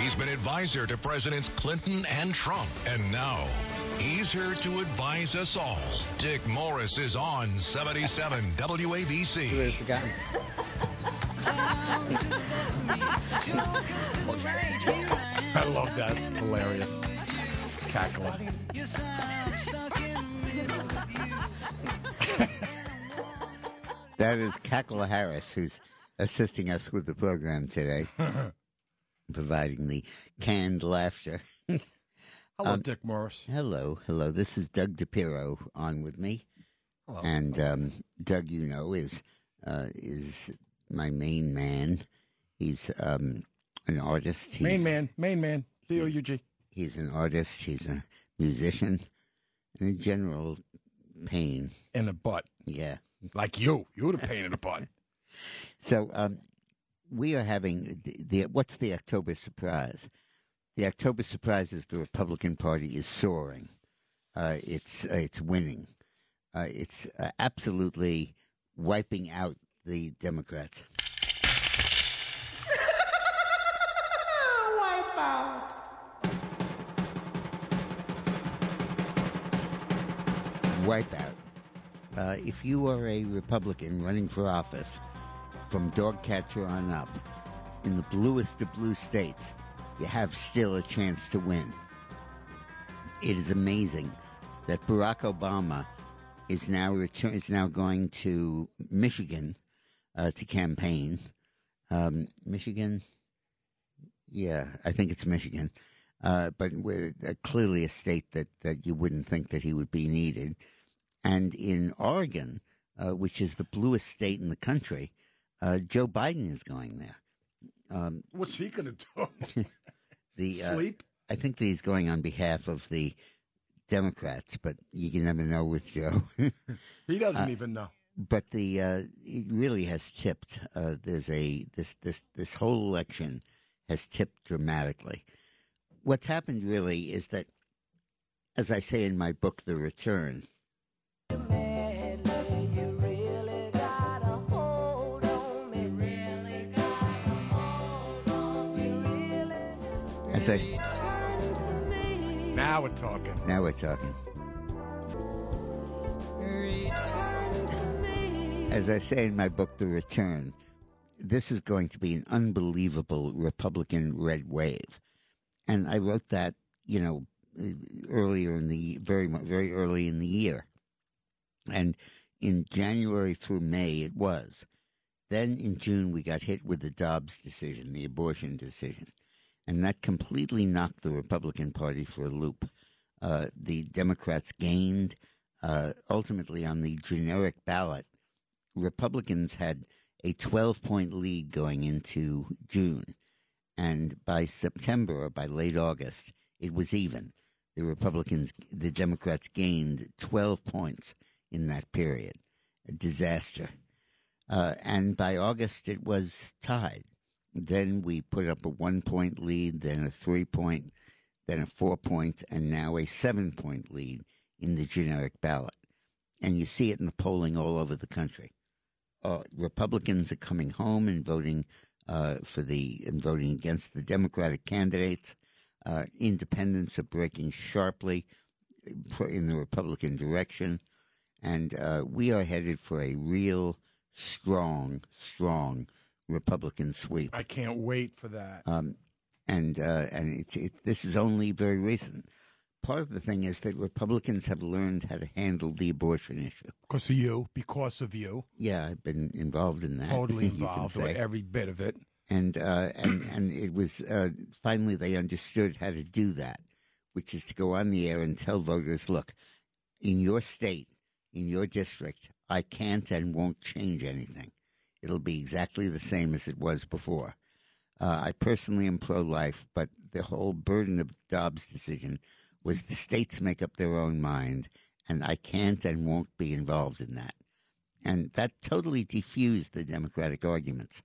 He's been advisor to Presidents Clinton and Trump. And now, he's here to advise us all. Dick Morris is on 77 WABC. I love that. Hilarious. Cackling. That is Cackle Harris, who's assisting us with the program today, providing the canned laughter. Hello, Dick Morris. Hello, hello. This is Doug DePiro on with me, Hello. and um, Doug, you know, is uh, is my main man. He's um, an artist. He's, Main man, main man, D O U G. He's an artist. He's a musician, and a general pain. In the butt. Yeah. Like you. You the pain in the butt. So um, we are having the, the what's the October surprise? The October surprise is the Republican Party is soaring. Uh, it's uh, it's winning. Uh, it's uh, absolutely wiping out the Democrats. Wipeout. Uh, if you are a Republican running for office, from dog catcher on up, in the bluest of blue states, you have still a chance to win. It is amazing that Barack Obama is now return is now going to Michigan uh, to campaign. Um, Michigan, yeah, I think it's Michigan, uh, but uh, clearly a state that, that you wouldn't think that he would be needed. And in Oregon, uh, which is the bluest state in the country, uh, Joe Biden is going there. Um, What's he going to do? the uh, Sleep? I think that he's going on behalf of the Democrats, but you can never know with Joe. He doesn't Uh, even know. but the uh, it really has tipped. Uh, there's a this this this whole election has tipped dramatically. What's happened really is that, as I say in my book, The Return. I Now we're talking. now we're talking. As I say in my book, The Return, this is going to be an unbelievable Republican red wave. And I wrote that, you know, earlier in the very very early in the year. And in January through May it was. Then in June we got hit with the Dobbs decision, the abortion decision. And that completely knocked the Republican Party for a loop. Uh, the Democrats gained uh, ultimately on the generic ballot. Republicans had a 12 point lead going into June. And by September or by late August, it was even. The Republicans, the Democrats gained 12 points in that period. A disaster. Uh, and by August, it was tied. Then we put up a one point lead, then a three point, then a four point, and now a seven point lead in the generic ballot. And you see it in the polling all over the country. Uh, Republicans are coming home and voting uh, for the and voting against the Democratic candidates. Uh, independents are breaking sharply in the Republican direction, and uh, we are headed for a real strong, strong Republican sweep. I can't wait for that. Um, and uh, and it's it, this is only very recent. Part of the thing is that Republicans have learned how to handle the abortion issue. Because of you. Because of you. Yeah, I've been involved in that. Totally involved with every bit of it. and uh, and and it was uh, finally they understood how to do that, which is to go on the air and tell voters, look, in your state, in your district, I can't and won't change anything. It'll be exactly the same as it was before. Uh, I personally am pro-life, but the whole burden of Dobbs' decision was the states make up their own mind, and I can't and won't be involved in that. And that totally defused the Democratic arguments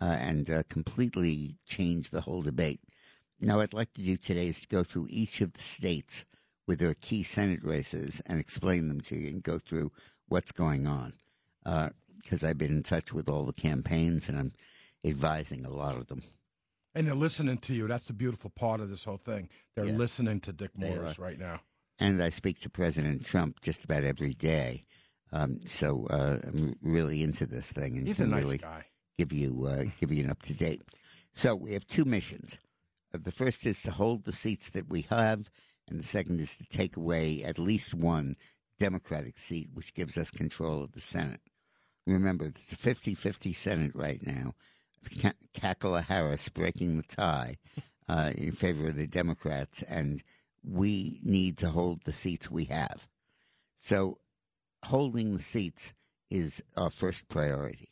uh, and uh, completely changed the whole debate. Now, what I'd like to do today is to go through each of the states with their key Senate races and explain them to you and go through what's going on. Because I've been in touch with all the campaigns and I'm advising a lot of them. And they're listening to you. That's the beautiful part of this whole thing. They're Yeah. listening to Dick Morris right now. and I speak to President Trump just about every day. Um, so uh, I'm really into this thing and He's a can nice really guy. give you uh, give you an up to date. So we have two missions. Uh, the first is to hold the seats that we have, and the second is to take away at least one Democratic seat, which gives us control of the Senate. Remember, it's a 50-50 Senate right now. Ka- Kamala Harris breaking the tie uh, in favor of the Democrats, and we need to hold the seats we have. So, holding the seats is our first priority.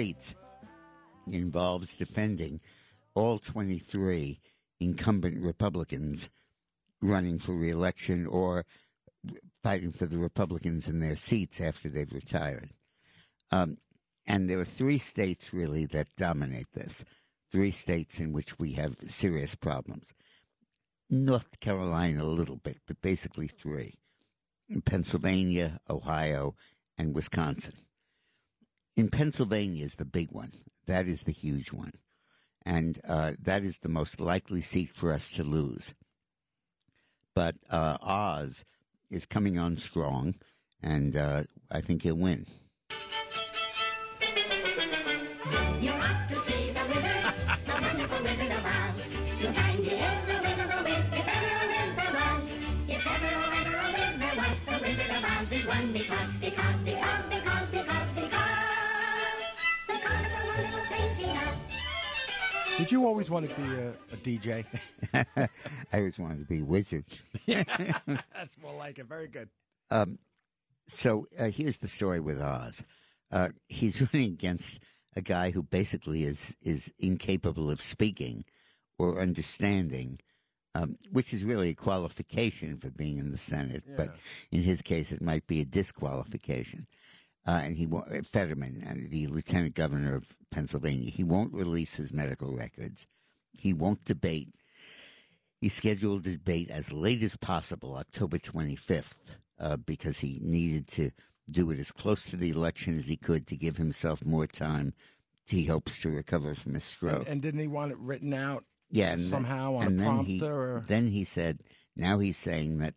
Seats involves defending all 23 incumbent Republicans running for reelection or fighting for the Republicans in their seats after they've retired. Um, and there are three states really that dominate this, three states in which we have serious problems. North Carolina, a little bit, but basically three Pennsylvania, Ohio, and Wisconsin. In Pennsylvania is the big one. That is the huge one. And uh, that is the most likely seat for us to lose. But uh, Oz is coming on strong, and uh, I think he'll win. You're off to Did you always want to be a, a DJ? I always wanted to be wizard. That's more like it. Very good. Um, so uh, here's the story with Oz. Uh, he's running against a guy who basically is is incapable of speaking or understanding, um, which is really a qualification for being in the Senate. But in his case, it might be a disqualification. Uh, and he won't, Fetterman, uh, the lieutenant governor of Pennsylvania, he won't release his medical records. He won't debate. He scheduled a debate as late as possible, October 25th, uh, because he needed to do it as close to the election as he could to give himself more time. He hopes to recover from his stroke. And, and didn't he want it written out yeah, and somehow on and a then prompter? he or... then he said, now he's saying that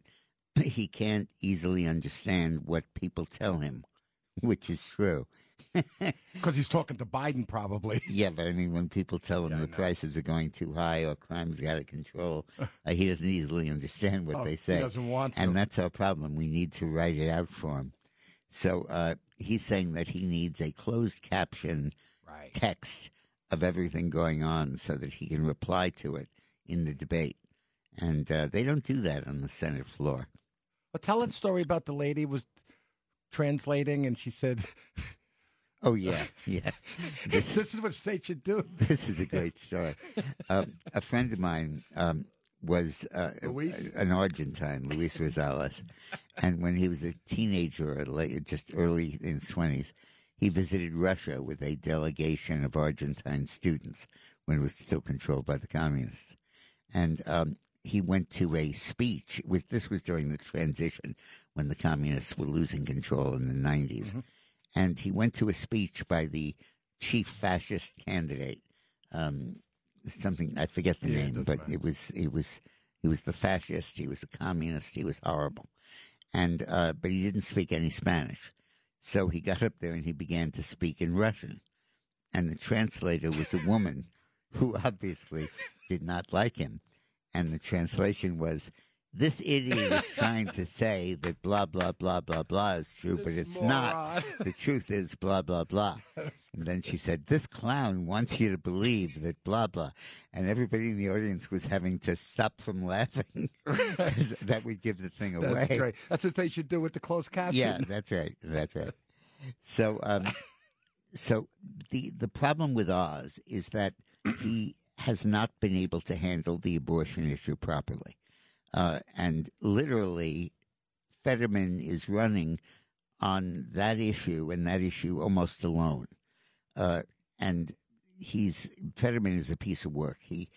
he can't easily understand what people tell him, which is true. Because he's talking to Biden, probably. Yeah, but I mean, when people tell him Yeah, the prices are going too high or crime's out of control, uh, he doesn't easily understand what Oh, they he say. doesn't want to. And that's our problem. We need to write it out for him. So uh, he's saying that he needs a closed caption Right. text of everything going on so that he can reply to it in the debate. And uh, they don't do that on the Senate floor. Well, tell that story about the lady was translating, and she said, Oh, yeah, yeah. "This is what states should do." this is a great story. Um, a friend of mine um, was uh, Luis? an Argentine, Luis Rosales, and when he was a teenager, or late, just early in his twenties, he visited Russia with a delegation of Argentine students when it was still controlled by the communists, and um, he went to a speech. It was this was during the transition when the communists were losing control in the 90s, and he went to a speech by the chief fascist candidate um, something I forget the Yeah, name, but matter. it was it was he was the fascist, he was a communist, he was horrible, and uh, but he didn't speak any Spanish, so he got up there and he began to speak in Russian, and the translator was a woman who obviously did not like him, and the translation was. This idiot is trying to say that blah blah blah blah blah is true, but it's not. The truth is blah blah blah. And then she said, "This clown wants you to believe that blah blah," and everybody in the audience was having to stop from laughing. 'cause that would give the thing away. That's great. That's what they should do with the closed caption. Yeah, that's right. That's right. So, um, so the the problem with Oz is that he has not been able to handle the abortion issue properly, uh, and literally, Fetterman is running on that issue and that issue almost alone. Uh, and he's Fetterman is a piece of work. He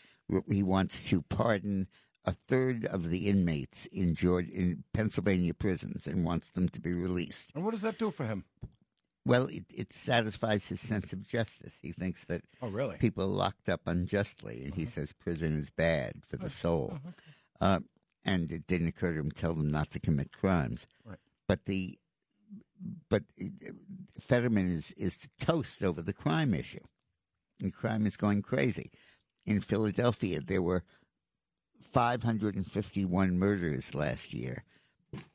he wants to pardon a third of the inmates in Georgia, in Pennsylvania prisons and wants them to be released. And what does that do for him? Well, it, it satisfies his sense of justice. He thinks that Oh, really? people are locked up unjustly, and he says prison is bad for the soul. uh, and it didn't occur to him to tell them not to commit crimes. Right. But the but Fetterman is is toast over the crime issue, and crime is going crazy. In Philadelphia, there were 551 murders last year,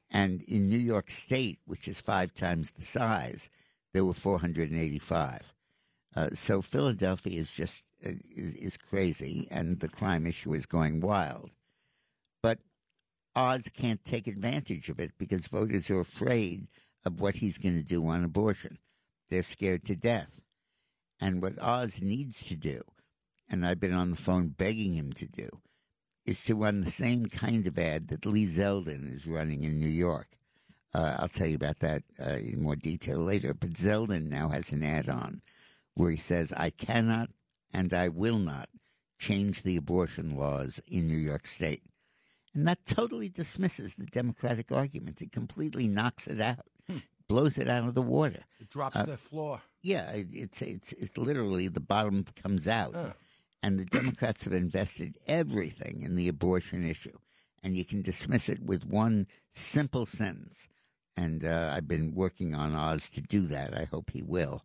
and in New York State, which is five times the size, there were 485. Uh, so Philadelphia is just uh, is, is crazy, and the crime issue is going wild. But Oz can't take advantage of it because voters are afraid of what he's going to do on abortion. They're scared to death. And what Oz needs to do, and I've been on the phone begging him to do, is to run the same kind of ad that Lee Zeldin is running in New York. Uh, I'll tell you about that uh, in more detail later. But Zeldin now has an ad on where he says, I cannot and I will not change the abortion laws in New York State. And that totally dismisses the Democratic argument. It completely knocks it out, blows it out of the water. It drops Uh, the floor. Yeah, it, it's it's it's literally the bottom comes out, Oh. and the Democrats have invested everything in the abortion issue, and you can dismiss it with one simple sentence. And uh, I've been working on Oz to do that. I hope he will.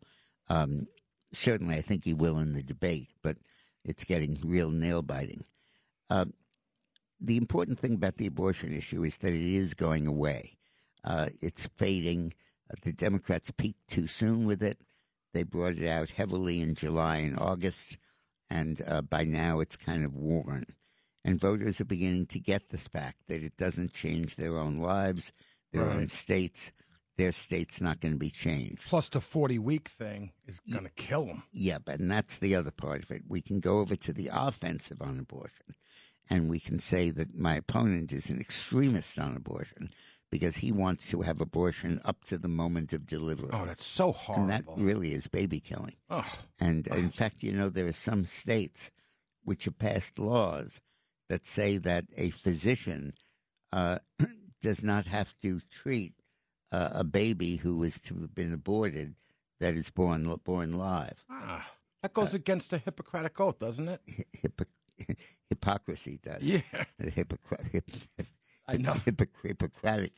Um, certainly, I think he will in the debate, but it's getting real nail biting. Uh, the important thing about the abortion issue is that it is going away. Uh, it's fading. The Democrats peaked too soon with it. They brought it out heavily in July and August, and uh, by now it's kind of worn. And voters are beginning to get this fact that it doesn't change their own lives, their own Right. states. Their state's not going to be changed. Plus, the 40 week thing is going to kill them. Yeah, but and that's the other part of it. We can go over to the offensive on abortion, and we can say that my opponent is an extremist on abortion because he wants to have abortion up to the moment of delivery. Oh, that's so horrible. and that really is baby killing. oh, And in fact, you know, there are some states which have passed laws that say that a physician uh, does not have to treat uh, a baby who is to have been aborted that is born born live. ah, that goes against the Hippocratic Oath, doesn't it? Hypo- hypocrisy does. Yeah. The hypocr- hip, I know. Hypoc- Hippocratic,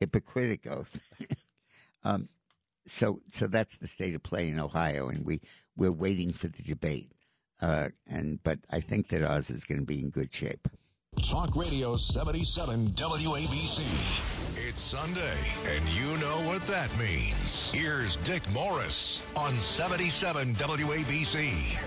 hypocritic oath. um, so, so that's the state of play in Ohio, and we we're waiting for the debate. Uh, and but I think that Oz is going to be in good shape. Talk Radio 77 WABC. It's Sunday, and you know what that means. Here's Dick Morris on 77 WABC.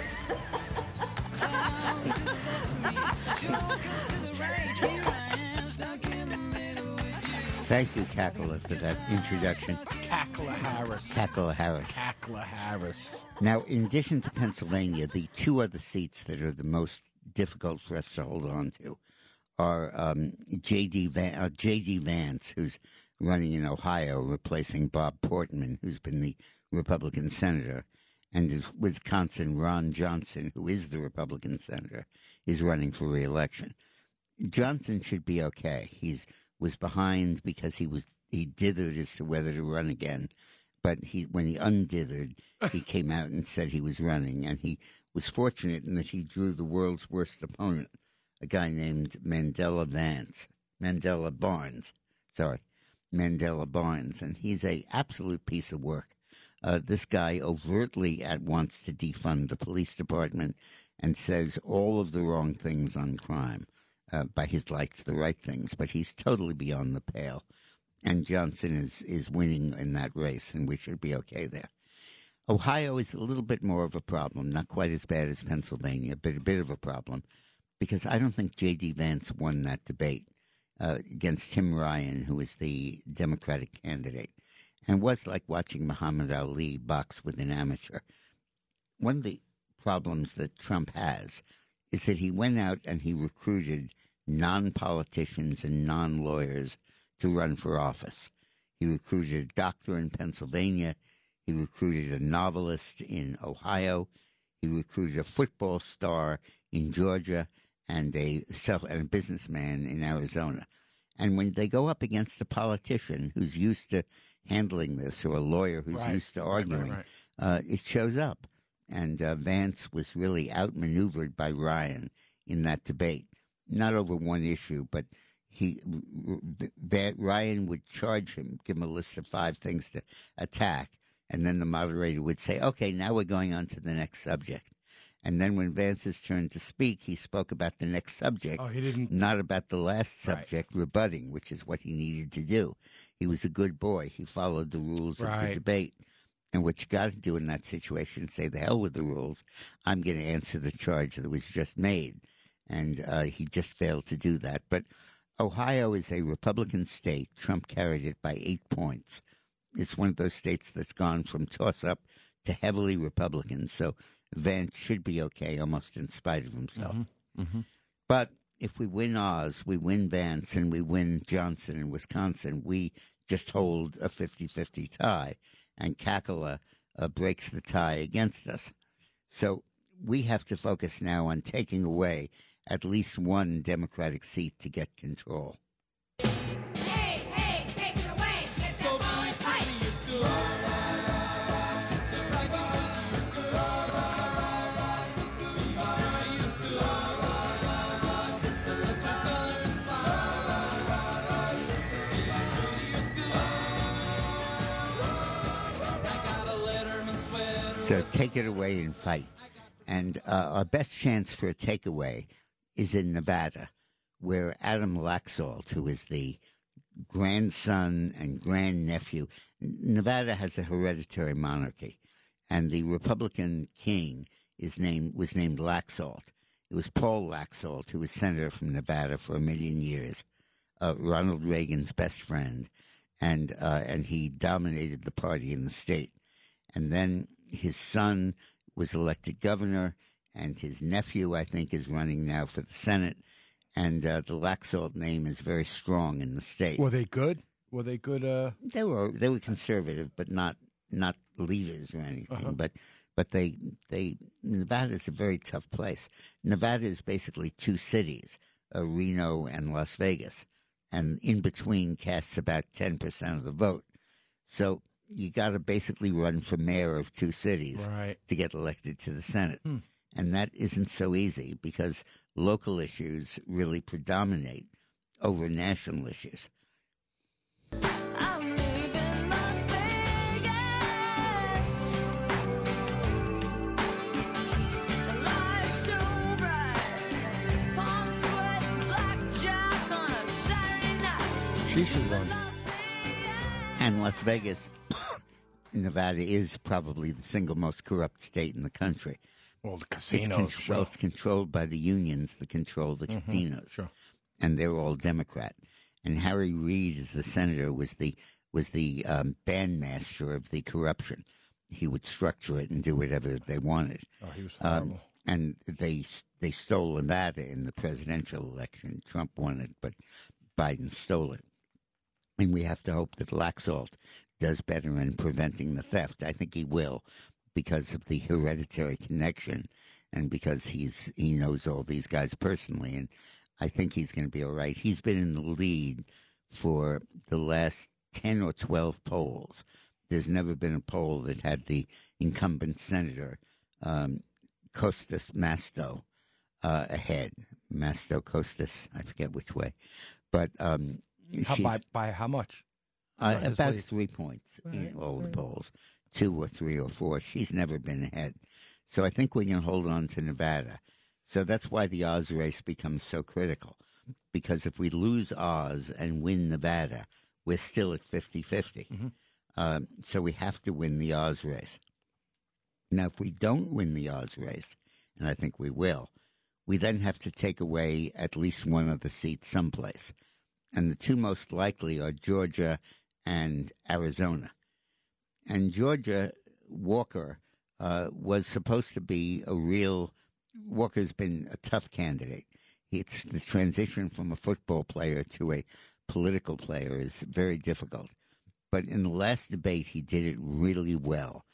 Thank you, Cackler, for that introduction. Cackler Harris. Cackler Harris. Cackler Harris. Now, in addition to Pennsylvania, the two other seats that are the most difficult for us to hold on to are um, J.D. Van, uh, J.D. Vance, who's running in Ohio, replacing Bob Portman, who's been the Republican senator, and in Wisconsin, Ron Johnson, who is the Republican senator, is running for reelection. Johnson should be okay. He's was behind because he was he dithered as to whether to run again, but he when he undithered, he came out and said he was running, and he was fortunate in that he drew the world's worst opponent, a guy named Mandela Vance, Mandela Barnes, sorry, Mandela Barnes, and he's a absolute piece of work. Uh, this guy overtly at wants to defund the police department and says all of the wrong things on crime. Uh, by his lights, the right things, but he's totally beyond the pale. And Johnson is, is winning in that race, and we should be okay there. Ohio is a little bit more of a problem, not quite as bad as Pennsylvania, but a bit of a problem, because I don't think J.D. Vance won that debate uh, against Tim Ryan, who is the Democratic candidate, and was like watching Muhammad Ali box with an amateur. One of the problems that Trump has is that he went out and he recruited non politicians and non lawyers to run for office. He recruited a doctor in Pennsylvania. He recruited a novelist in Ohio. He recruited a football star in Georgia and a self and a businessman in Arizona. And when they go up against a politician who's used to handling this or a lawyer who's Right. used to Right, right, arguing, right. Uh, it shows up. And uh, Vance was really outmaneuvered by Ryan in that debate, not over one issue, but he that Ryan would charge him, give him a list of five things to attack, and then the moderator would say, "Okay, now we're going on to the next subject." And then when Vance's turn to speak, he spoke about the next subject Oh, he didn't. not about the last Right. subject, rebutting, which is what he needed to do. He was a good boy. He followed the rules of the debate. And what you got to do in that situation, say the hell with the rules. I'm going to answer the charge that was just made. And uh, he just failed to do that. But Ohio is a Republican state. Trump carried it by eight points. It's one of those states that's gone from toss up to heavily Republican. So Vance should be okay almost in spite of himself. Mhm. But if we win Oz, we win Vance, and we win Johnson in Wisconsin, we just hold a 50 50 tie, and Kakala uh, breaks the tie against us. So we have to focus now on taking away at least one Democratic seat to get control. So take it away and fight. And uh, our best chance for a takeaway is in Nevada, where Adam Laxalt, who is the grandson and grandnephew, Nevada has a hereditary monarchy, and the Republican king is named was named Laxalt. It was Paul Laxalt, who was senator from Nevada for a million years, uh, Ronald Reagan's best friend, and uh, and he dominated the party in the state. And then his son was elected governor, and his nephew, I think, is running now for the Senate. And uh, the Laxalt name is very strong in the state. Were they good? Were they good? Uh, They were they were conservative, but not not leaders or anything. But but they they Nevada is a very tough place. Nevada is basically two cities, uh, Reno and Las Vegas, and in between casts about ten percent of the vote. So you got to basically run for mayor of two cities right. to get elected to the Senate. Hmm. And that isn't so easy because local issues really predominate over national issues. I'm leaving Las Vegas. The lights so bright. Palm sweat and blackjack on a Saturday night. She should run. And Las Vegas, Nevada, is probably the single most corrupt state in the country. Well, the It's, casinos. con- sure. well, it's controlled by the unions that control the casinos, Sure. and they're all Democrat. And Harry Reid, as the senator, was the was the um, bandmaster of the corruption. He would structure it and do whatever they wanted. Oh, he was Um, horrible. and they they stole Nevada in the presidential election. Trump won it, but Biden stole it. And we have to hope that Laxalt does better in preventing the theft. I think he will, because of the hereditary connection, and because he's he knows all these guys personally, and I think he's going to be all right. He's been in the lead for the last ten or twelve polls. There's never been a poll that had the incumbent senator um, Costas Masto uh, ahead. Masto Costas, I forget which way, but um, How, by by how much? Uh, about three points in Right, all the polls, two or three or four. She's never been ahead. So I think we can hold on to Nevada. So that's why the Oz race becomes so critical. Because if we lose Oz and win Nevada, we're still at 50 50. Mhm. Um, so we have to win the Oz race. Now, if we don't win the Oz race, and I think we will, we then have to take away at least one of the seats someplace. And the two most likely are Georgia and Arizona. And Georgia, Walker uh, was supposed to be a real. Walker's been a tough candidate. It's the transition from a football player to a political player is very difficult. But in the last debate, he did it really well.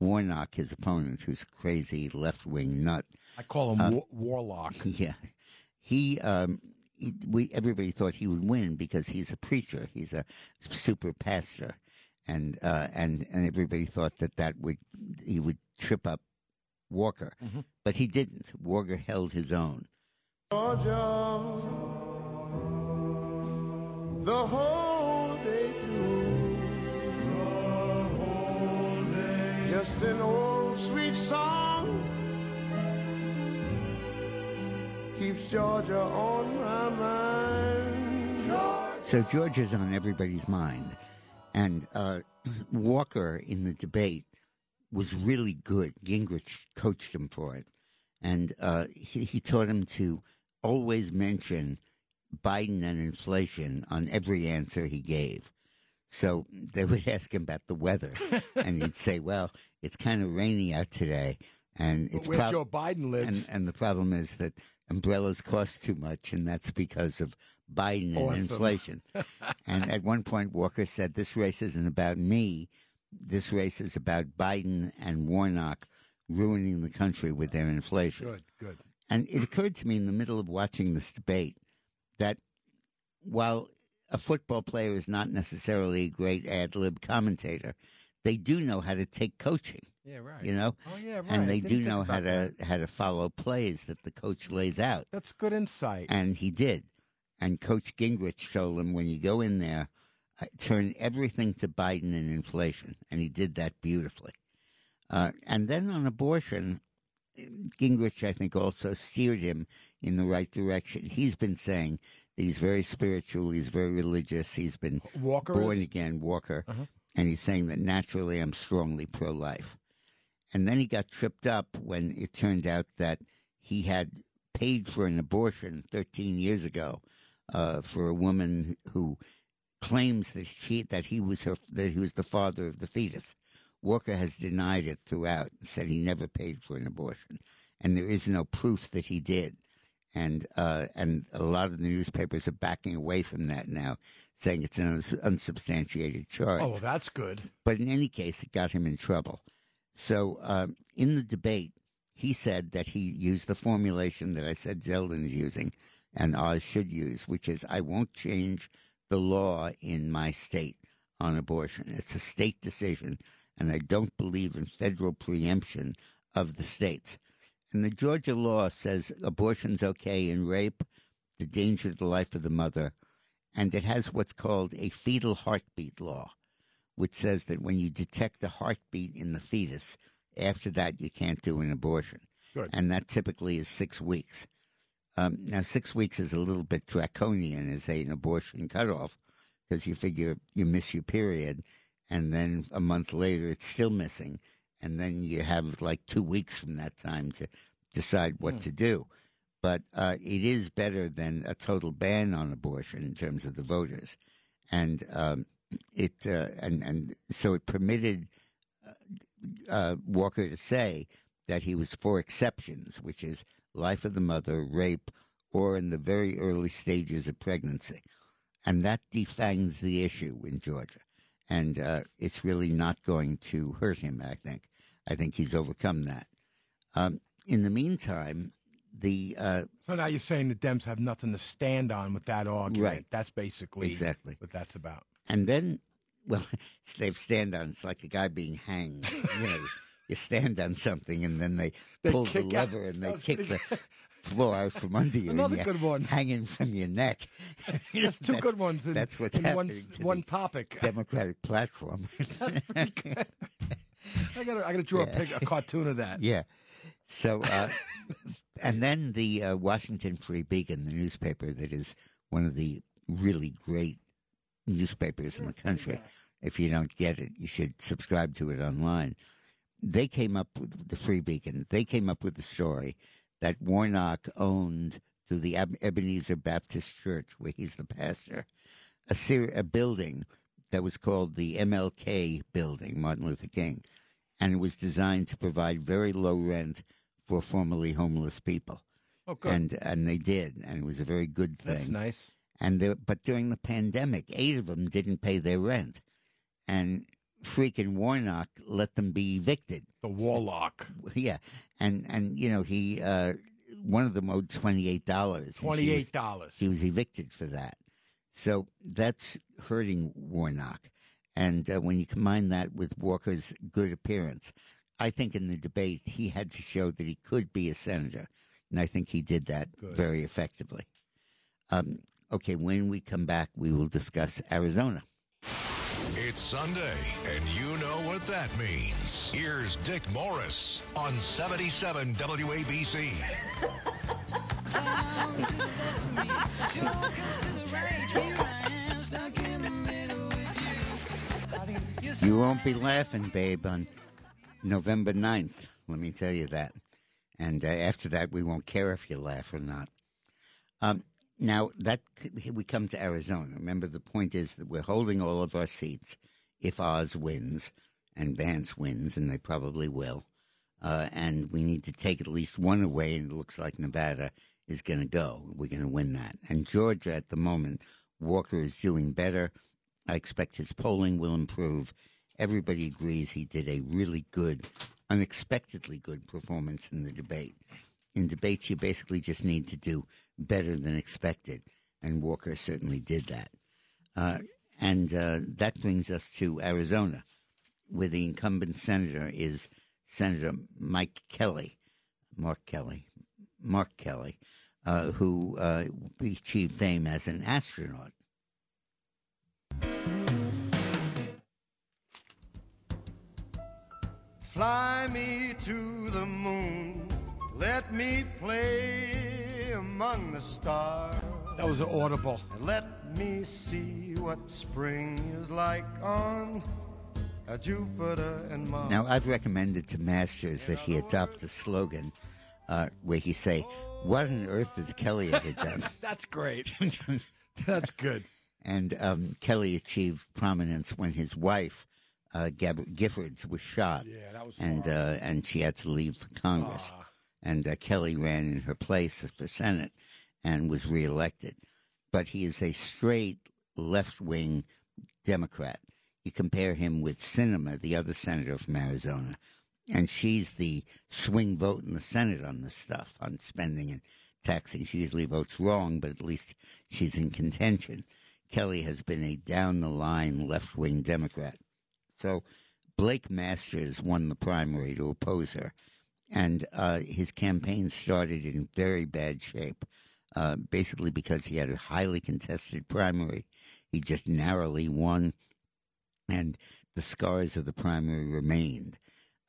Warnock, his opponent, who's a crazy left wing nut, I call him Uh, War- Warlock. yeah, he, um, he, we everybody thought he would win because he's a preacher, he's a super pastor, and uh, and and everybody thought that that would he would trip up Walker, Mhm. but he didn't. Walker held his own. Georgia, the whole day through. Just an old sweet song keeps Georgia on my mind. So George is on everybody's mind, and uh, Walker in the debate was really good. Gingrich coached him for it, and uh, he, he taught him to always mention Biden and inflation on every answer he gave. So they would ask him about the weather, and he'd say, "Well, it's kind of rainy out today, and it's Where prob- Joe Biden lives. and, and the problem is that umbrellas cost too much, and that's because of Biden and Awesome. inflation. and at one point, Walker said, This race isn't about me. This race is about Biden and Warnock ruining the country with their inflation. good, good. And it occurred to me in the middle of watching this debate that while a football player is not necessarily a great ad lib commentator, they do know how to take coaching, Yeah, right. you know? Oh yeah, right. and they do know how to that. how to follow plays that the coach lays out, That's good insight. and he did. And Coach Gingrich told him when you go in there, uh, turn everything to Biden and inflation, and he did that beautifully. Uh, and then on abortion, Gingrich, I think, also steered him in the right direction. He's been saying that he's very spiritual, he's very religious, he's been Walker born is? again Walker, Uh-huh. and he's saying that naturally I'm strongly pro life. And then he got tripped up when it turned out that he had paid for an abortion 13 years ago uh, for a woman who claims that she that he was her that he was the father of the fetus. Walker has denied it throughout and said he never paid for an abortion, and there is no proof that he did. And uh, and a lot of the newspapers are backing away from that now, saying it's an uns- unsubstantiated charge. Oh, that's good. But in any case, it got him in trouble. So um, in the debate, he said that he used the formulation that I said Zeldin is using and Oz should use, which is I won't change the law in my state on abortion. It's a state decision, and I don't believe in federal preemption of the states. And the Georgia law says abortion's okay in rape, the danger to the life of the mother, and it has what's called a fetal heartbeat law which says that when you detect the heartbeat in the fetus, after that you can't do an abortion. Good. And that typically is six weeks. Um, now, six weeks is a little bit draconian as a, an abortion cutoff because you figure you miss your period and then a month later it's still missing. And then you have like two weeks from that time to decide what to do. But uh, it is better than a total ban on abortion in terms of the voters. And um, it uh, and and so it permitted uh, uh, Walker to say that he was for exceptions, which is life of the mother, rape, or in the very early stages of pregnancy, and that defangs the issue in Georgia, and uh, it's really not going to hurt him. I think. I think he's overcome that. Um, in the meantime, the uh, So now you're saying the Dems have nothing to stand on with that argument. Right. That's basically Exactly. what that's about. And then, well, they've stand on. It's like a guy being hanged. you know, you stand on something, and then they, They pull the kick out- lever and they kick the floor out from under you. Another good one. hanging from your neck. That's two good ones in, that's what's in one, to one the topic. Democratic platform. I gotta, I gotta draw a, pic, a cartoon of that. yeah. So, uh, and then the uh, Washington Free Beacon, the newspaper that is one of the really great newspapers in the country. If you don't get it, you should subscribe to it online. They came up with the Free Beacon. They came up with the story that Warnock owned through the Ebenezer Baptist Church, where he's the pastor, a, ser- a building that was called the MLK Building, Martin Luther King, and it was designed to provide very low rent for formerly homeless people. Oh, good. And and they did, and it was a very good thing That's nice. And there, but during the pandemic, eight of them didn't pay their rent, and freaking Warnock let them be evicted. The Warlock. Yeah, and and you know he uh, one of them owed twenty eight dollars. Twenty eight dollars. He was evicted for that. So that's hurting Warnock. And uh, when you combine that with Walker's good appearance, I think in the debate he had to show that he could be a senator. And I think he did that very effectively. Um, okay, when we come back, we will discuss Arizona. It's Sunday, and you know what that means. Here's Dick Morris on 77 WABC. You won't be laughing, babe, on November 9th. Let me tell you that. And uh, after that, we won't care if you laugh or not. Um, now, that we come to Arizona. Remember, the point is that we're holding all of our seats if Oz wins and Vance wins, and they probably will. Uh, and we need to take at least one away, and it looks like Nevada is going to go. We're going to win that. And Georgia, at the moment, Walker is doing better. I expect his polling will improve. Everybody agrees he did a really good, unexpectedly good performance in the debate. In debates, you basically just need to do better than expected, and Walker certainly did that. Uh, and uh, that brings us to Arizona, where the incumbent senator is Senator Mike Kelly, Mark Kelly, Mark Kelly, uh, who uh, achieved fame as an astronaut. Fly me to the moon. Let me play among the stars. That was audible. Let me see what spring is like on Jupiter and Mars. Now, I've recommended to Masters that he adopt a slogan uh, where he say, "What on earth has Kelly ever done?" That's great. That's good. and um, Kelly achieved prominence when his wife, uh, Gab- Giffords, was shot, Yeah, that was and uh, and she had to leave for Congress. And uh, Kelly ran in her place for Senate and was reelected. But he is a straight left wing Democrat. You compare him with Sinema, the other senator from Arizona, and she's the swing vote in the Senate on this stuff, on spending and taxing. She usually votes wrong, but at least she's in contention. Kelly has been a down the line left wing Democrat. So Blake Masters won the primary to oppose her. And uh, his campaign started in very bad shape, uh, basically because he had a highly contested primary. He just narrowly won, and the scars of the primary remained.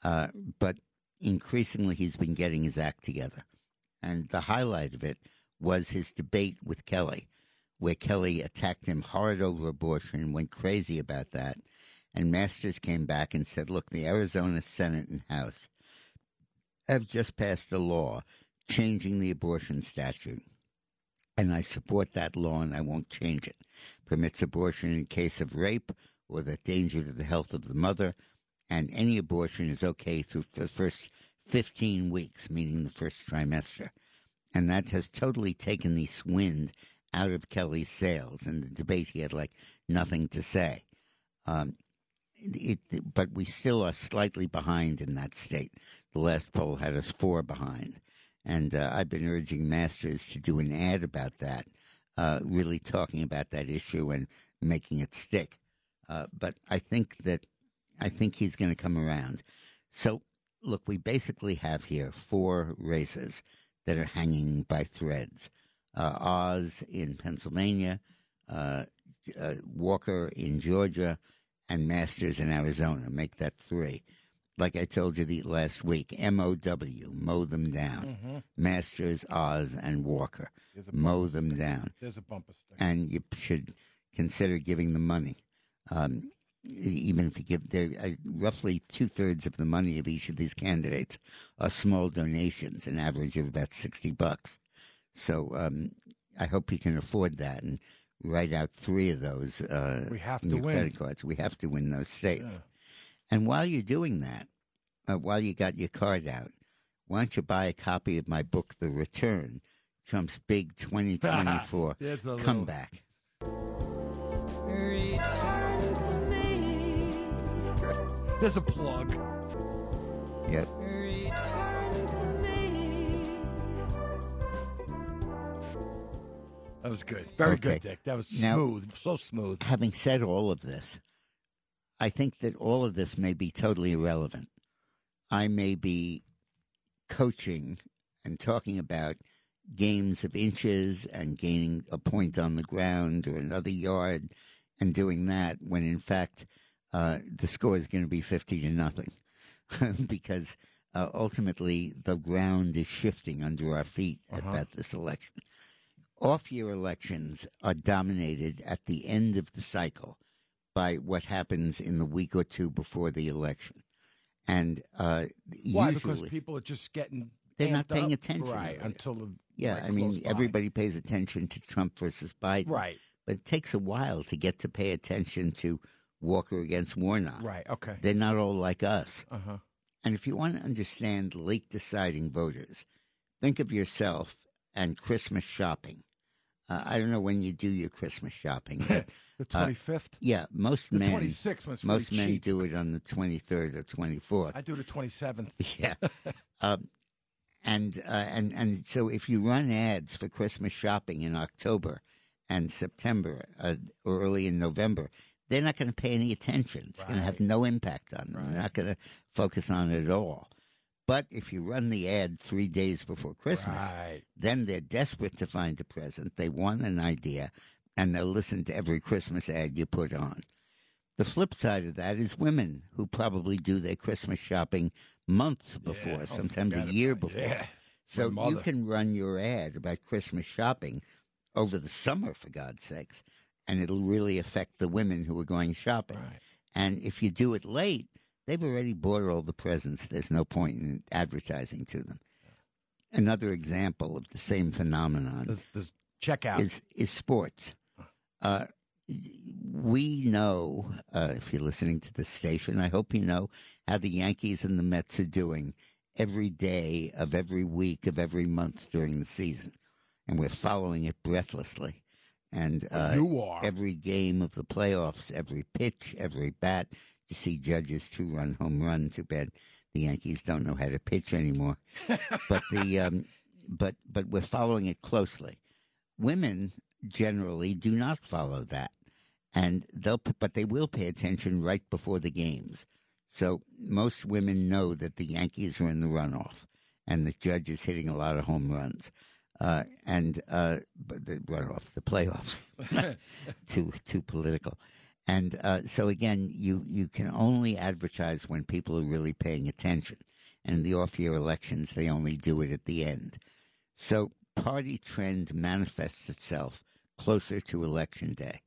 Uh, but increasingly, he's been getting his act together. And the highlight of it was his debate with Kelly, where Kelly attacked him hard over abortion, and went crazy about that. And Masters came back and said, Look, the Arizona Senate and House have just passed a law changing the abortion statute. And I support that law and I won't change it. Permits abortion in case of rape or the danger to the health of the mother, and any abortion is okay through the first 15 weeks, meaning the first trimester. And that has totally taken the wind out of Kelly's sails. In the debate, he had like nothing to say. Um, it, but we still are slightly behind in that state. The last poll had us four behind. And uh, I've been urging Masters to do an ad about that, uh, really talking about that issue and making it stick. Uh, but I think that I think he's going to come around. So, look, we basically have here four races that are hanging by threads. Uh, Oz in Pennsylvania, uh, uh, Walker in Georgia, and Masters in Arizona. Make that three. Like I told you the last week, M O W, mow them down. Masters, Oz, and Walker, mow them down There's a bumper sticker. and you should consider giving the money. Um, even if you give, uh, roughly two thirds of the money of each of these candidates are small donations, an average of about sixty bucks. So um, I hope you can afford that and write out three of those. Uh, We have to win. credit cards. We have to win those states. And while you're doing that, uh, while you got your card out, why don't you buy a copy of my book, The Return, Trump's Big 2024 There's a comeback. Return to me There's a plug. Yep. Return to me. That was good. Very Okay. good, Dick. That was Now- smooth. So smooth. Having said all of this, I think that all of this may be totally irrelevant. I may be coaching and talking about games of inches and gaining a point on the ground or another yard and doing that when in fact uh, the score is going to be 50 to nothing because uh, ultimately the ground is shifting under our feet about this election. Off year elections are dominated at the end of the cycle by what happens in the week or two before the election. And uh, Why? usually, Because people are just getting. They're not paying up. attention Right. Until the. yeah, right, I mean, everybody pays attention to Trump versus Biden. Right. But it takes a while to get to pay attention to Walker against Warnock. Right. Okay. They're not all like us. Uh huh. And if you want to understand late deciding voters, think of yourself and Christmas shopping. Uh, I don't know when you do your Christmas shopping, but The twenty fifth. yeah, most the men twenty sixth was most pretty men cheap. do it on the 23rd or 24th. I do the twenty seventh. Yeah. um, and uh, and and so if you run ads for Christmas shopping in October and September uh, or early in November, they're not going to pay any attention. It's going to have no impact on them. They're not going to focus on it at all. But if you run the ad three days before Christmas, Right. then they're desperate to find a present. They want an idea, and they'll listen to every Christmas ad you put on. The flip side of that is women who probably do their Christmas shopping months before, Oh, sometimes a year before. Yeah. So you can run your ad about Christmas shopping over the summer, for God's sakes, and it'll really affect the women who are going shopping. Right. And if you do it late, they've already bought all the presents. There's no point in advertising to them. Another example of the same phenomenon The, the checkout. is is sports. Uh, we know, uh, if you're listening to the station, I hope you know how the Yankees and the Mets are doing every day of every week of every month during the season, and we're following it breathlessly. And uh, you are. every game of the playoffs, every pitch, every bat. You see Judge's two-run home run. Too bad the Yankees don't know how to pitch anymore. but the um, but but we're following it closely. Women generally do not follow that, and they'll but they will pay attention right before the games. So most women know that the Yankees are in the runoff, and the Judge is hitting a lot of home runs. Uh, and uh, but the runoff, the playoffs, too too political. And uh, so again, you you can only advertise when people are really paying attention. And in the off-year elections, they only do it at the end. So party trend manifests itself closer to election day.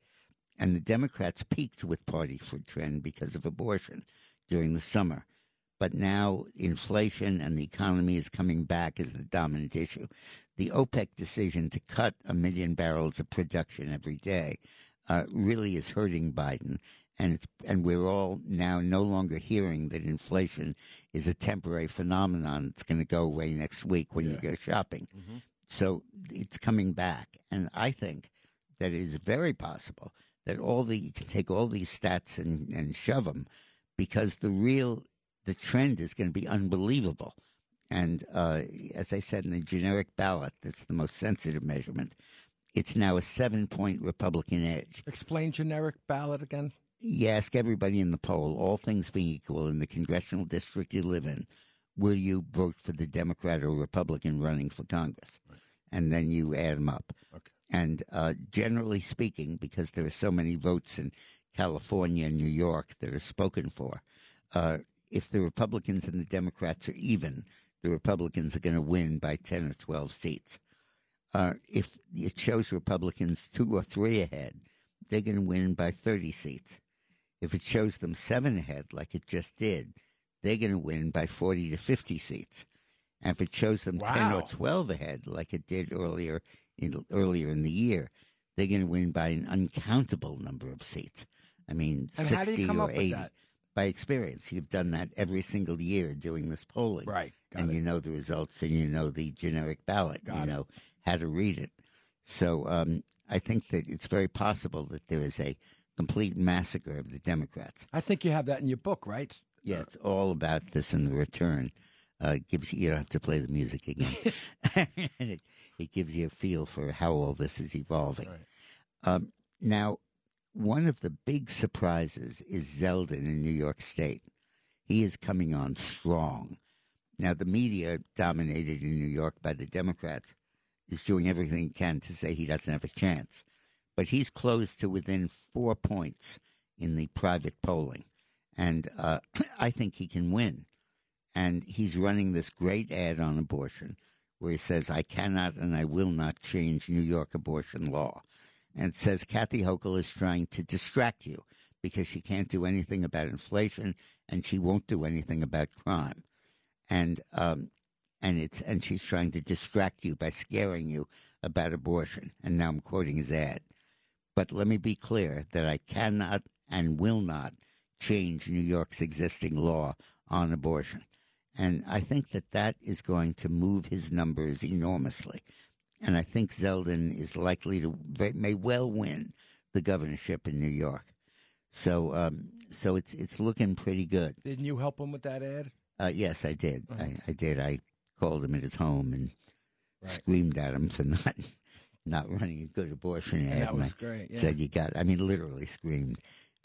And the Democrats peaked with party trend because of abortion during the summer. But now inflation and the economy is coming back as the dominant issue. The OPEC decision to cut a million barrels of production every day uh, really is hurting Biden. And it's, and we're all now no longer hearing that inflation is a temporary phenomenon. It's going to go away next week when you go shopping. So it's coming back, and I think that it is very possible that all the you can take all these stats and and shove them, because the real the trend is going to be unbelievable. And uh, as I said in the generic ballot, that's the most sensitive measurement. It's now a seven point Republican edge. Explain generic ballot again. You ask everybody in the poll, all things being equal, in the congressional district you live in, will you vote for the Democrat or Republican running for Congress? And then you add them up. Okay. And uh, generally speaking, because there are so many votes in California and New York that are spoken for, uh, if the Republicans and the Democrats are even, the Republicans are going to win by 10 or 12 seats. Uh, if it shows Republicans two or three ahead, they're going to win by 30 seats. If it shows them seven ahead, like it just did, they're going to win by 40 to 50 seats. And if it shows them 10 or 12 ahead, like it did earlier in, earlier in the year, they're going to win by an uncountable number of seats. I mean, And how do 60 you come or up with 80 that? by experience. You've done that every single year doing this polling. Right. And it. you know the results and you know the generic ballot. Got you it. know how to read it. So um, I think that it's very possible that there is a complete massacre of the Democrats. I think you have that in your book, right? Yeah, it's all about this and the return. Uh, gives you, you don't have to play the music again. it, it gives you a feel for how all this is evolving. Um, now, one of the big surprises is Zeldin in New York State. He is coming on strong. Now, the media, dominated in New York by the Democrats, is doing everything he can to say he doesn't have a chance. But he's close to within four points in the private polling. And uh, I think he can win. And he's running this great ad on abortion where he says, I cannot and I will not change New York abortion law. And says Kathy Hochul is trying to distract you because she can't do anything about inflation and she won't do anything about crime. And um, and it's and she's trying to distract you by scaring you about abortion. And now I'm quoting his ad. But let me be clear that I cannot and will not change New York's existing law on abortion. And I think that that is going to move his numbers enormously. And I think Zeldin is likely to, may well win the governorship in New York. So, um, so it's it's looking pretty good. Didn't you help him with that ad? Uh, yes, I did. Uh-huh. I, I did. I called him at his home and Right. screamed at him for not not running a good abortion ad. That was great. Yeah. Said you got. I mean, literally screamed.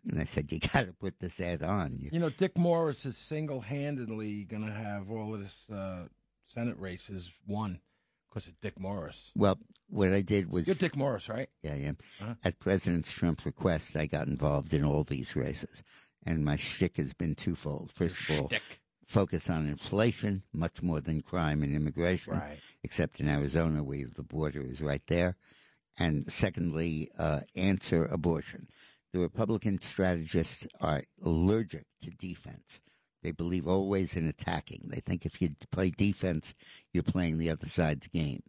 And I said, you got to put this ad on. You, You know, Dick Morris is single-handedly going to have all of this uh, Senate races won because of Dick Morris. well, what I did was You're Dick Morris, right? Yeah, I am. Uh-huh. At President Trump's request, I got involved in all these races. And my shtick has been twofold. First of all, Shtick. Focus on inflation much more than crime and immigration, Right. except in Arizona where the border is right there. And secondly, uh, answer abortion. The Republican strategists are allergic to defense. They believe always in attacking. They think if you play defense, you're playing the other side's game.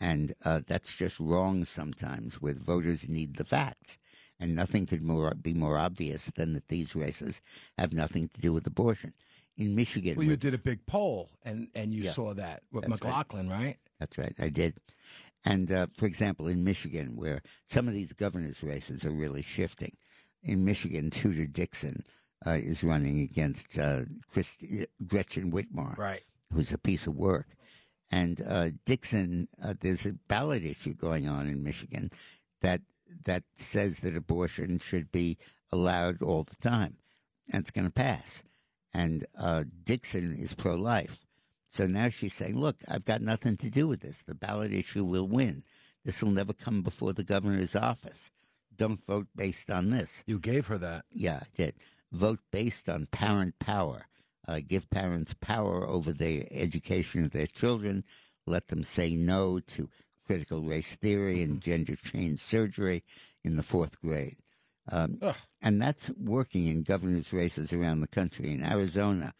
And uh, that's just wrong sometimes, where voters need the facts. And nothing could more, be more obvious than that these races have nothing to do with abortion. In Michigan, Well, you with- did a big poll, and, and you Yeah. saw that with That's right. McLaughlin, right? That's right, I did. And uh, for example, in Michigan, where some of these governors' races are really shifting, in Michigan, Tudor Dixon uh, is running against uh, Christi- Gretchen Whitmer, Right. who's a piece of work. And uh, Dixon, uh, there's a ballot issue going on in Michigan that that says that abortion should be allowed all the time, and it's going to pass. And uh, Dixon is pro-life, so now she's saying, "Look, I've got nothing to do with this. The ballot issue will win. This will never come before the governor's office. Don't vote based on this." You gave her that. Yeah, I did. Vote based on parent power. Uh, give parents power over the education of their children. Let them say no to critical race theory and gender change surgery in the fourth grade. Um, and that's working in governors' races around the country. In Arizona,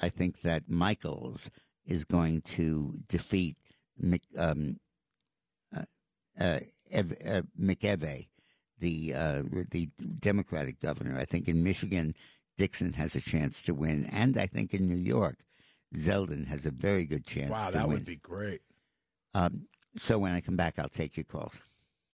I think that Michels is going to defeat Mc, um, uh, uh, uh, McEvey, the uh, the Democratic governor. I think in Michigan, Dixon has a chance to win, and I think in New York, Zeldin has a very good chance Wow, to that win. would be great. Um, so when I come back, I'll take your calls.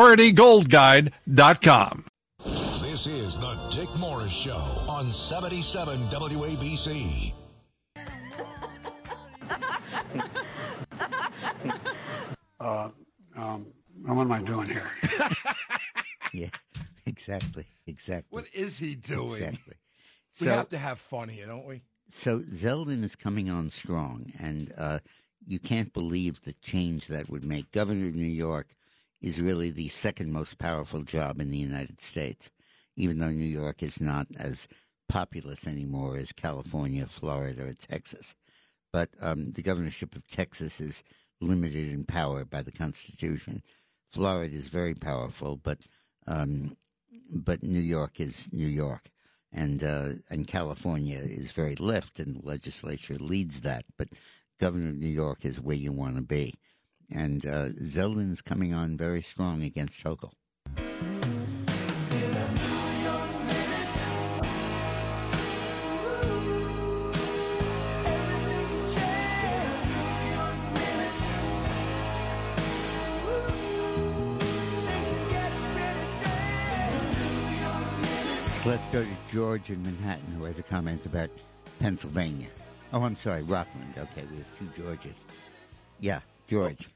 prioritygoldguide.com. This is the Dick Morris Show on 77 WABC. Uh, um, what am I doing here? Yeah, exactly, exactly. What is he doing? Exactly. We So, have to have fun here, don't we? so Zeldin is coming on strong, and uh, you can't believe the change that would make. Governor of New York is really the second most powerful job in the United States, even though New York is not as populous anymore as California, Florida, or Texas. But um, the governorship of Texas is limited in power by the Constitution. Florida is very powerful, but um, but New York is New York. and uh, and California is very left, and the legislature leads that. But governor of New York is where you want to be, and uh, Zeldin's coming on very strong against Hochul. So let's go to George in Manhattan, who has a comment about Pennsylvania. Oh, I'm sorry, Rockland. Okay, we have two Georges. Yeah, George.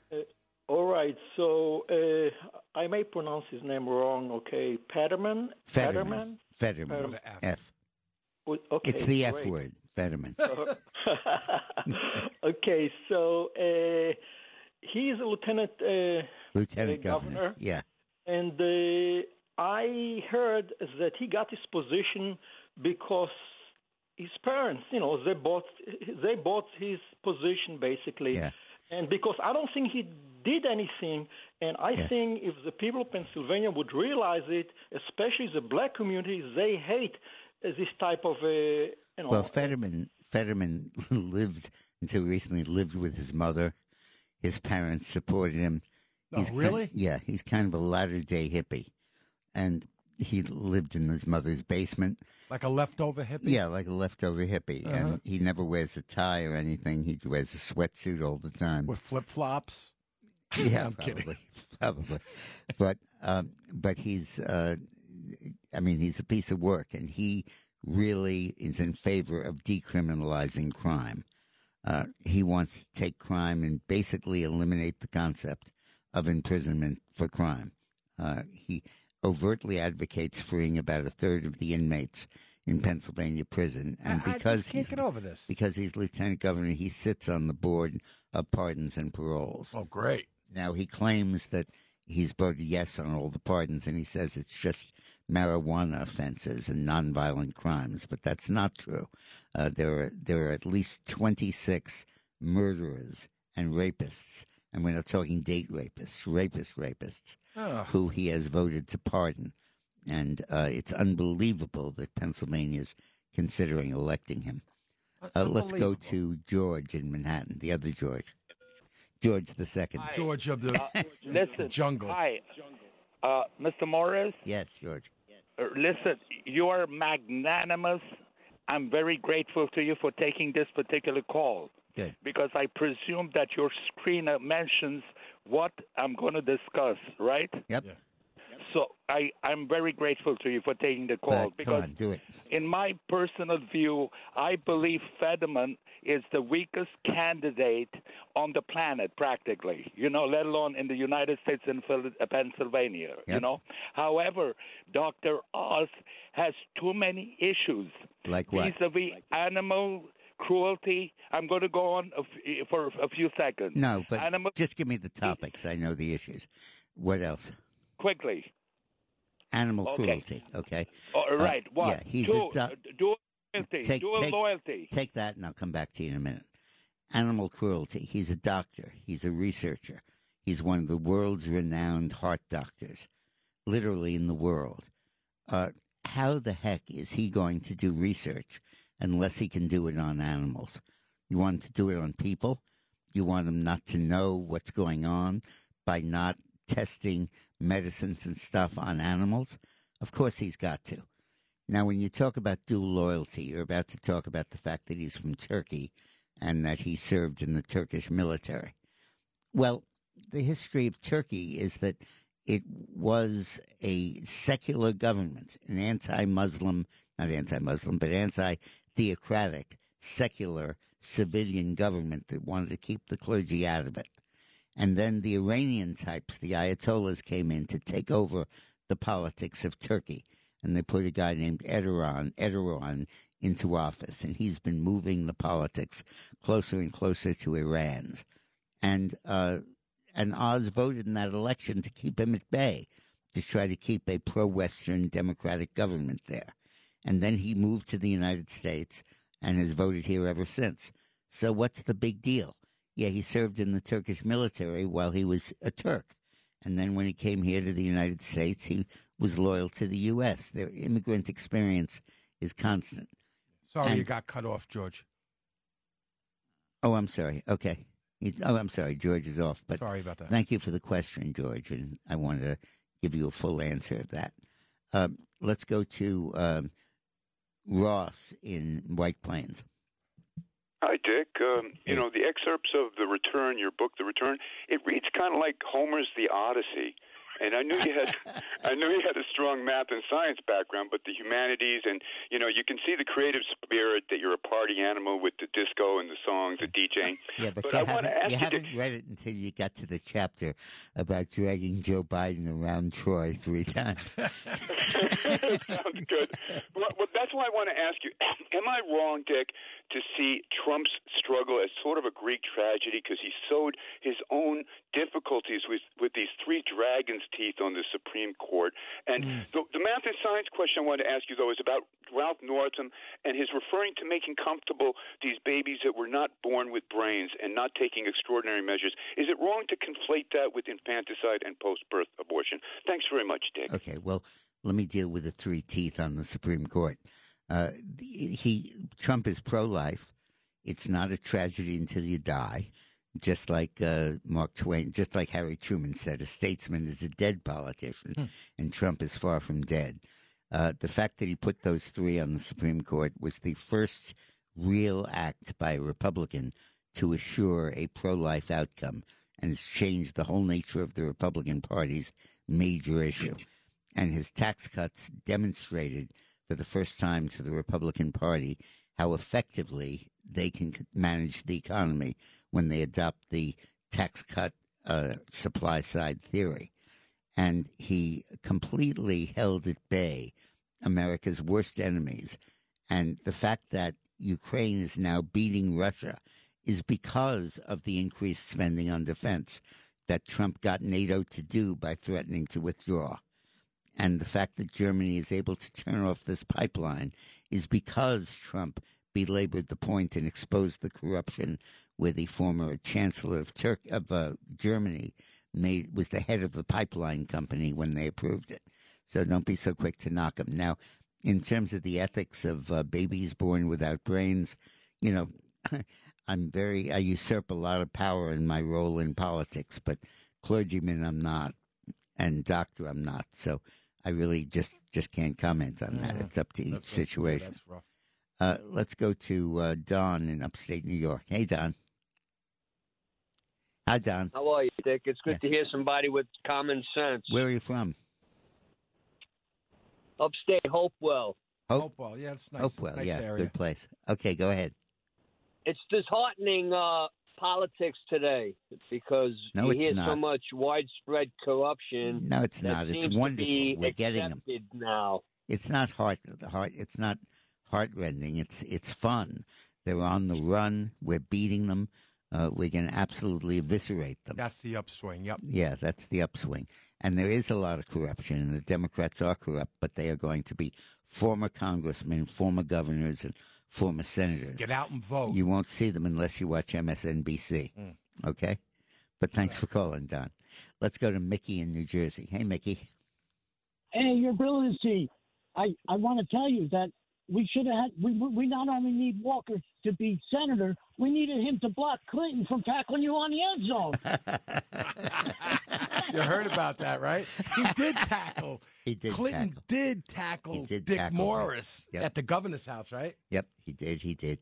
All right, so uh, I may pronounce his name wrong. Okay, Fetterman. Fetterman. Fetterman. Fetterman. F. Well, Okay, It's the F great. word, Fetterman. okay, so uh, he is a lieutenant uh, Lieutenant uh, Governor. governor. Yeah. And uh, I heard that he got his position because his parents, you know, they bought they bought his position basically. Yeah. And because I don't think he did anything, and I Yeah. think if the people of Pennsylvania would realize it, especially the black community, they hate uh, this type of, uh, you know. Well, Fetterman Fetterman lived until recently lived with his mother. His parents supported him. Oh, He's ki- really? yeah, he's kind of a latter day hippie, and he lived in his mother's basement. Like a leftover hippie? Yeah, like a leftover hippie, Uh-huh. and he never wears a tie or anything. He wears a sweatsuit all the time. With flip flops? Yeah, I'm probably, kidding. probably. But um, but he's, uh, I mean, he's a piece of work, and he really is in favor of decriminalizing crime. Uh, he wants to take crime and basically eliminate the concept of imprisonment for crime. Uh, he overtly advocates freeing about a third of the inmates in Pennsylvania prison, and I- I because just can't he's- get over this. because he's lieutenant governor, he sits on the board of pardons and paroles. Oh, great. Now he claims that he's voted yes on all the pardons, and he says it's just marijuana offenses and nonviolent crimes, but that's not true. Uh, there are there are at least twenty six murderers and rapists, and we're not talking date rapists, rapist rapists, Oh. who he has voted to pardon, and uh, it's unbelievable that Pennsylvania's considering electing him. Uh, let's go to George in Manhattan, the other George, George the second. George of the Listen, jungle. Hi, uh, Mr. Morris. Yes, George. Uh, listen, you are magnanimous. I'm very grateful to you for taking this particular call Good. because I presume that your screen uh, mentions what I'm going to discuss, right? Yep. So I, I'm very grateful to you for taking the call But come because on, do it. in my personal view, I believe Fetterman is the weakest candidate on the planet, practically. You know, let alone in the United States and Phil- uh, Pennsylvania. You know, however, Dr. Oz has too many issues. Like what? Vis-a-vis animal cruelty. I'm going to go on a f- for a few seconds. No, but just give me the topics. I know the issues. What else? quickly. Animal Okay. cruelty. Okay. All Uh, right. what? Yeah, he's dual, a doc- dual loyalty. Take, dual take, loyalty. take that, and I'll come back to you in a minute. Animal cruelty. He's a doctor. He's a researcher. He's one of the world's renowned heart doctors, literally in the world. Uh, how the heck is he going to do research unless he can do it on animals? You want to do it on people? You want him not to know what's going on by not testing medicines and stuff on animals? Of course he's got to. Now, when you talk about dual loyalty, you're about to talk about the fact that he's from Turkey and that he served in the Turkish military. Well, the history of Turkey is that it was a secular government, an anti Muslim, not anti Muslim, but anti theocratic, secular civilian government that wanted to keep the clergy out of it. And then the Iranian types, the Ayatollahs, came in to take over the politics of Turkey. And they put a guy named Erdogan, Erdogan into office. And he's been moving the politics closer and closer to Iran's. And, uh, and Oz voted in that election to keep him at bay, to try to keep a pro Western democratic government there. And then he moved to the United States and has voted here ever since. So what's the big deal? Yeah, he served in the Turkish military while he was a Turk. And then when he came here to the United States, he was loyal to the U.S. Their immigrant experience is constant. Sorry, you got cut off, George. Oh, I'm sorry. Okay. Oh, I'm sorry. George is off. But Sorry about that. Thank you for the question, George, and I wanted to give you a full answer of that. Um, let's go to um, Ross in White Plains. Hi, Dick. Um, you know, the excerpts of The Return, your book, The Return, it reads kind of like Homer's The Odyssey. And I knew you had, I knew you had a strong math and science background, but the humanities and you know, you can see the creative spirit that you're a party animal with the disco and the songs, the DJing. Yeah, but, But you I haven't ask you you, haven't Dick- read it until you got to the chapter about dragging Joe Biden around Troy three times. Sounds good. Well, well, that's why I want to ask you: Am I wrong, Dick, to see Trump's struggle as sort of a Greek tragedy because he sowed his own difficulties with with these three dragons' teeth on the Supreme Court? And mm. the, the math and science question I wanted to ask you though is about Ralph Northam and his referring to making comfortable these babies that were not born with brains and not taking extraordinary measures. Is it wrong to conflate that with infanticide and post-birth abortion? Thanks very much, Dick. Okay, well, let me deal with the three teeth on the Supreme Court. Uh, he Trump is pro-life. It's not a tragedy until you die. Just like uh, Mark Twain, just like Harry Truman said, a statesman is a dead politician, and Trump is far from dead. Uh, the fact that he put those three on the Supreme Court was the first real act by a Republican to assure a pro-life outcome, and it's changed the whole nature of the Republican Party's major issue. And his tax cuts demonstrated for the first time to the Republican Party how effectively they can manage the economy when they adopt the tax cut uh, supply side theory. And he completely held at bay America's worst enemies. And the fact that Ukraine is now beating Russia is because of the increased spending on defense that Trump got NATO to do by threatening to withdraw. And the fact that Germany is able to turn off this pipeline is because Trump belabored the point and exposed the corruption where the former chancellor of of uh, Germany made was the head of the pipeline company when they approved it. So don't be so quick to knock him. Now, in terms of the ethics of uh, babies born without brains, you know, I'm very I usurp a lot of power in my role in politics, but clergyman I'm not, and doctor I'm not. So I really just just can't comment on that. Mm. It's up to each That's- that's- situation. that's rough. Uh, let's go to uh, Don in upstate New York. Hey, Don. Hi, Don. How are you, Dick? It's good to hear somebody with common sense. Where are you from? Upstate Hopewell. Hopewell, yeah, it's nice. Hopewell, nice yeah, area. good place. Okay, go ahead. It's disheartening uh, politics today because No, you it's hear so much widespread corruption. No, it's that not. It's wonderful. We're getting them now. It's not heart, heart. It's not heartrending. It's it's fun. They're on the run. We're beating them. Uh, we're going to absolutely eviscerate them. That's the upswing. Yep. Yeah, that's the upswing. And there is a lot of corruption, and the Democrats are corrupt, but they are going to be former congressmen, former governors, and former senators. Get out and vote. You won't see them unless you watch MSNBC. Mm. Okay? But thanks for calling, Don. Let's go to Mickey in New Jersey. Hey, Mickey. Hey, your brilliancy. I, I want to tell you that we should have had, we, we not only need Walker to be senator, we needed him to block Clinton from tackling you on the end zone. You heard about that, right? He did tackle. He did Clinton tackle. did tackle did Dick tackle. Morris Yep. at the governor's house, right? Yep, he did. He did.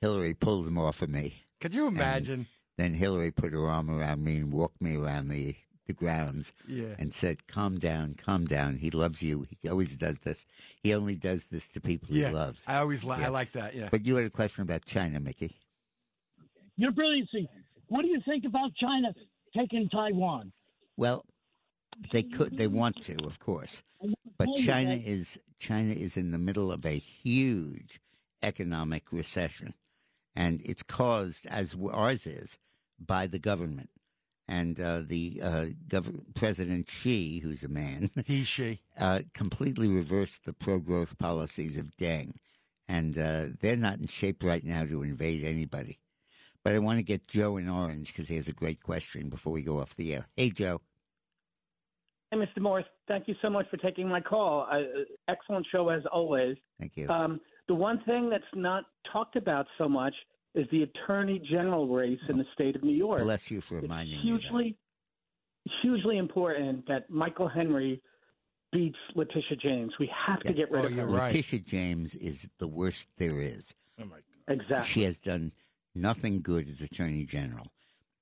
Hillary pulled him off of me. Could you And imagine? then Hillary put her arm around me and walked me around the, the grounds Yeah. and said, Calm down, calm down. He loves you. He always does this. He only does this to people yeah, he loves. I always li- Yeah. I like that. Yeah. But you had a question about China, Mickey. your brilliancy. What do you think about China taking Taiwan? Well, they could, they want to, of course, but China is China is in the middle of a huge economic recession, and it's caused, as ours is, by the government. And uh, the uh, gov- President Xi, who's a man, he she uh, completely reversed the pro-growth policies of Deng, and uh, they're not in shape right now to invade anybody. But I want to get Joe in Orange because he has a great question before we go off the air. Hey, Joe. Hey, Mr. Morris, thank you so much for taking my call. Uh, excellent show as always. Thank you. Um, the one thing that's not talked about so much is the attorney general race in the state of New York. Bless you for reminding me. of that. hugely, hugely important that Michael Henry beats Letitia James. We have to get rid of her. Right. Letitia James is the worst there is. Oh my God. Exactly. She has done nothing good as Attorney General,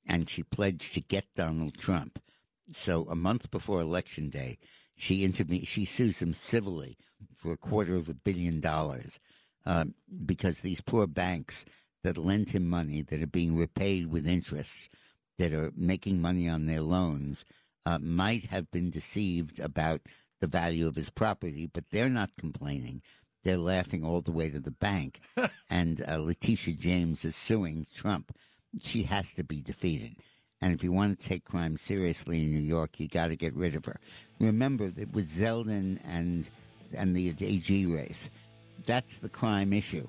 and she pledged to get Donald Trump. So a month before Election Day, she interve- she sues him civilly for a quarter of a billion dollars um, because these poor banks that lent him money that are being repaid with interest, that are making money on their loans, uh, might have been deceived about the value of his property, but they're not complaining. They're laughing all the way to the bank. and uh, Letitia James is suing Trump. She has to be defeated. And if you want to take crime seriously in New York, you got to get rid of her. Remember, that with Zeldin and and the AG race. That's the crime issue,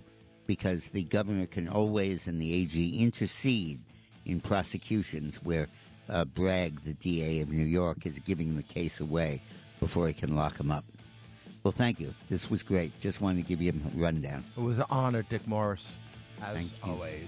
because the governor can always and the AG intercede in prosecutions where uh, Bragg, the DA of New York, is giving the case away before he can lock him up. Well, thank you. This was great. Just wanted to give you a rundown. It was an honor, Dick Morris, as always.